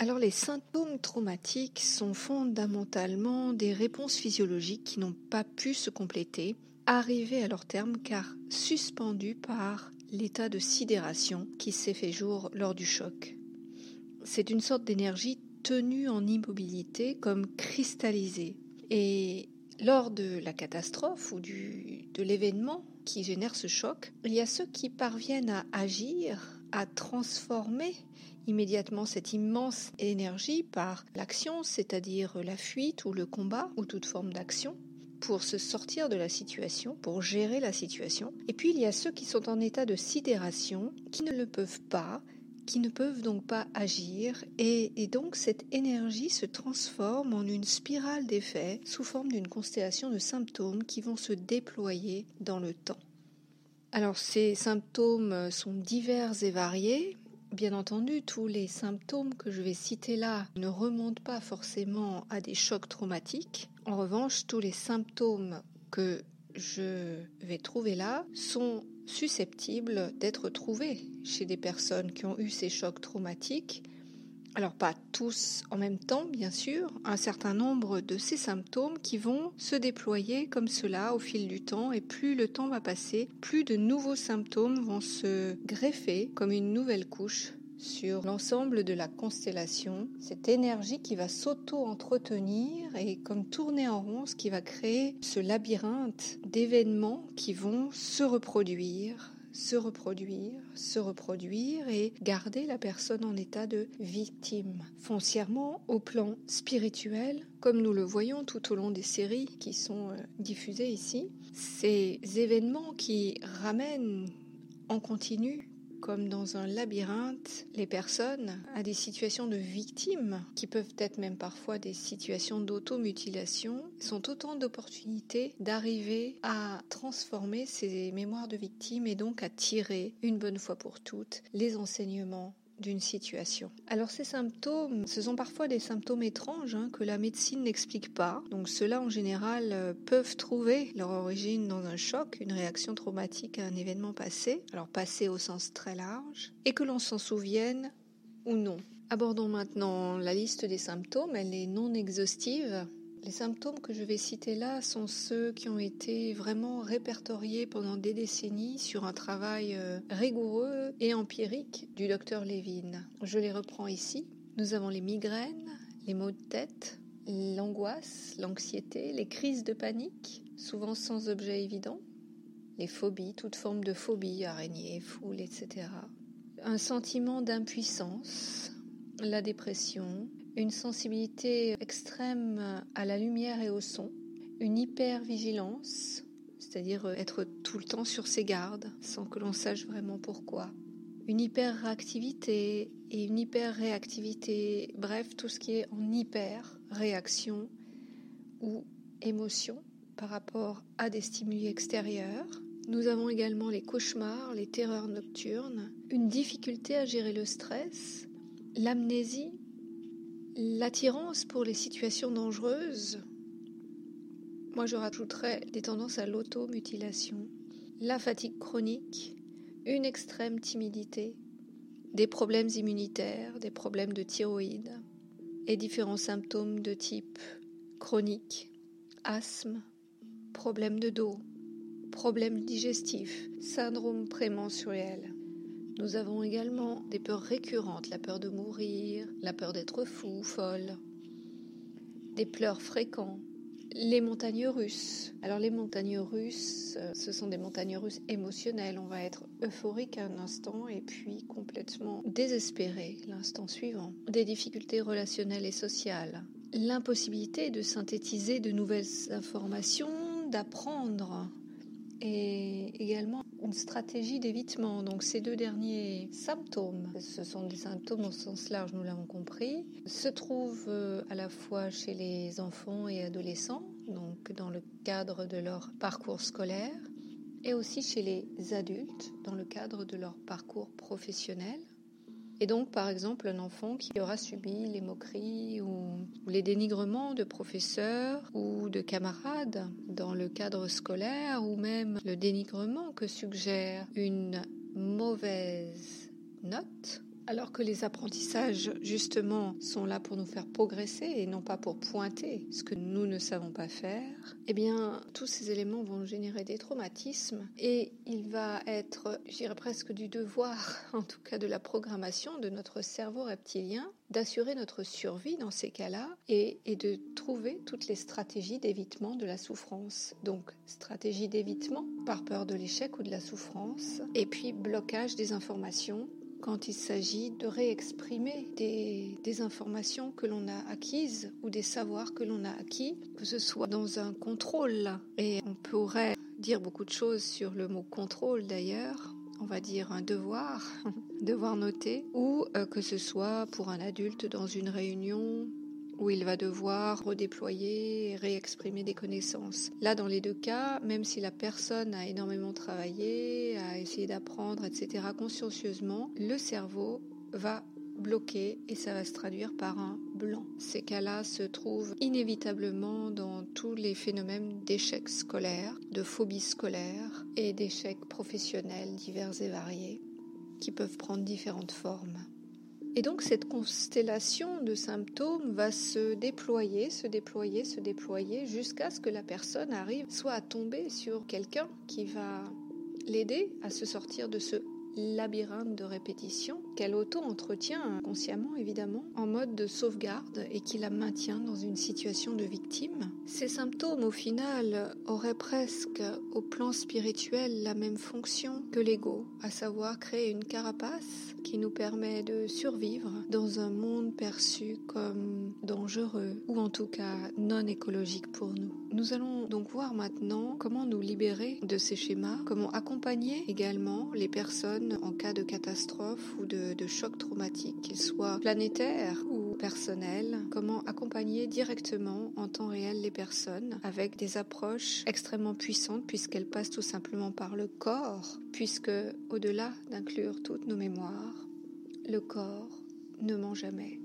Alors les symptômes traumatiques sont fondamentalement des réponses physiologiques qui n'ont pas pu se compléter, arrivées à leur terme car suspendues par l'état de sidération qui s'est fait jour lors du choc. C'est une sorte d'énergie tenue en immobilité comme cristallisée. Et lors de la catastrophe ou de l'événement qui génère ce choc, il y a ceux qui parviennent à agir, à transformer immédiatement cette immense énergie par l'action, c'est-à-dire la fuite ou le combat ou toute forme d'action pour se sortir de la situation, pour gérer la situation. Et puis il y a ceux qui sont en état de sidération, qui ne le peuvent pas, qui ne peuvent donc pas agir, et, et donc cette énergie se transforme en une spirale d'effets sous forme d'une constellation de symptômes qui vont se déployer dans le temps. Alors ces symptômes sont divers et variés, Bien entendu, tous les symptômes que je vais citer là ne remontent pas forcément à des chocs traumatiques. En revanche, tous les symptômes que je vais trouver là sont susceptibles d'être trouvés chez des personnes qui ont eu ces chocs traumatiques. Alors pas tous en même temps, bien sûr, un certain nombre de ces symptômes qui vont se déployer comme cela au fil du temps. Et plus le temps va passer, plus de nouveaux symptômes vont se greffer comme une nouvelle couche sur l'ensemble de la constellation, cette énergie qui va s'auto-entretenir et comme tourner en rond, ce qui va créer ce labyrinthe d'événements qui vont se reproduire, se reproduire, se reproduire et garder la personne en état de victime. Foncièrement, au plan spirituel, comme nous le voyons tout au long des séries qui sont euh, diffusées ici, ces événements qui ramènent en continu comme dans un labyrinthe, les personnes à des situations de victimes, qui peuvent être même parfois des situations d'automutilation, sont autant d'opportunités d'arriver à transformer ces mémoires de victimes et donc à tirer une bonne fois pour toutes les enseignements d'une situation. Alors ces symptômes, ce sont parfois des symptômes étranges hein, que la médecine n'explique pas. Donc ceux-là en général euh, peuvent trouver leur origine dans un choc, une réaction traumatique à un événement passé, alors passé au sens très large, et que l'on s'en souvienne ou non. Abordons maintenant la liste des symptômes, elle est non exhaustive. Les symptômes que je vais citer là sont ceux qui ont été vraiment répertoriés pendant des décennies sur un travail euh, rigoureux et empirique du docteur Levin. Je les reprends ici. Nous avons les migraines, les maux de tête, l'angoisse, l'anxiété, les crises de panique, souvent sans objet évident, les phobies, toute forme de phobie, araignées, foules, etc. Un sentiment d'impuissance, la dépression, une sensibilité extrême à la lumière et au son, une hypervigilance, c'est-à-dire être tout le temps sur ses gardes sans que l'on sache vraiment pourquoi, une hyper-réactivité et une hyper-réactivité, bref, tout ce qui est en hyper-réaction ou émotion par rapport à des stimuli extérieurs. Nous avons également les cauchemars, les terreurs nocturnes, une difficulté à gérer le stress, l'amnésie L'attirance pour les situations dangereuses, moi je rajouterais des tendances à l'automutilation, la fatigue chronique, une extrême timidité, des problèmes immunitaires, des problèmes de thyroïde et différents symptômes de type chronique, asthme, problèmes de dos, problèmes digestifs, syndrome prémenstruel. Nous avons également des peurs récurrentes, la peur de mourir, la peur d'être fou, folle, des pleurs fréquents, les montagnes russes. Alors les montagnes russes, euh, ce sont des montagnes russes émotionnelles. On va être euphorique un instant et puis complètement désespéré l'instant suivant. Des difficultés relationnelles et sociales. L'impossibilité de synthétiser de nouvelles informations, d'apprendre et également une stratégie d'évitement. Donc ces deux derniers symptômes, ce sont des symptômes au sens large, nous l'avons compris, se trouvent euh, à la fois chez les enfants et adolescents, donc dans le cadre de leur parcours scolaire, et aussi chez les adultes dans le cadre de leur parcours professionnel. Et donc, par exemple, un enfant qui aura subi les moqueries ou, les dénigrements de professeurs ou de camarades dans le cadre scolaire, ou même le dénigrement que suggère une mauvaise note, Alors que les apprentissages, justement, sont là pour nous faire progresser et non pas pour pointer ce que nous ne savons pas faire, eh bien, tous ces éléments vont générer des traumatismes et il va être, je dirais presque du devoir, en tout cas de la programmation de notre cerveau reptilien, d'assurer notre survie dans ces cas-là et, et, de trouver toutes les stratégies d'évitement de la souffrance. Donc, stratégie d'évitement par peur de l'échec ou de la souffrance, et puis blocage des informations quand il s'agit de réexprimer des, informations que l'on a acquises ou des savoirs que l'on a acquis, que ce soit dans un contrôle. Et on pourrait dire beaucoup de choses sur le mot contrôle d'ailleurs, on va dire un devoir, devoir noter, ou euh, que ce soit pour un adulte dans une réunion où il va devoir redéployer et réexprimer des connaissances. Là, dans les deux cas, même si la personne a énormément travaillé, a essayé d'apprendre, etc., consciencieusement, le cerveau va bloquer et ça va se traduire par un blanc. Ces cas-là se trouvent inévitablement dans tous les phénomènes d'échecs scolaires, de phobie scolaire et d'échecs professionnels divers et variés qui peuvent prendre différentes formes. Et donc cette constellation de symptômes va se déployer, se déployer, se déployer jusqu'à ce que la personne arrive soit à tomber sur quelqu'un qui va l'aider à se sortir de ce labyrinthe de répétition qu'elle auto-entretient consciemment évidemment en mode de sauvegarde et qui la maintient dans une situation de victime. Ces symptômes au final auraient presque au plan spirituel la même fonction que l'ego, à savoir créer une carapace qui nous permet de survivre dans un monde perçu comme dangereux ou en tout cas non écologique pour nous. Nous allons donc voir maintenant comment nous libérer de ces schémas, comment accompagner également les personnes en cas de catastrophe ou de, de choc traumatique, qu'il soit planétaire ou personnel, comment accompagner directement en temps réel les personnes avec des approches extrêmement puissantes puisqu'elles passent tout simplement par le corps, puisque au-delà d'inclure toutes nos mémoires, le corps ne ment jamais.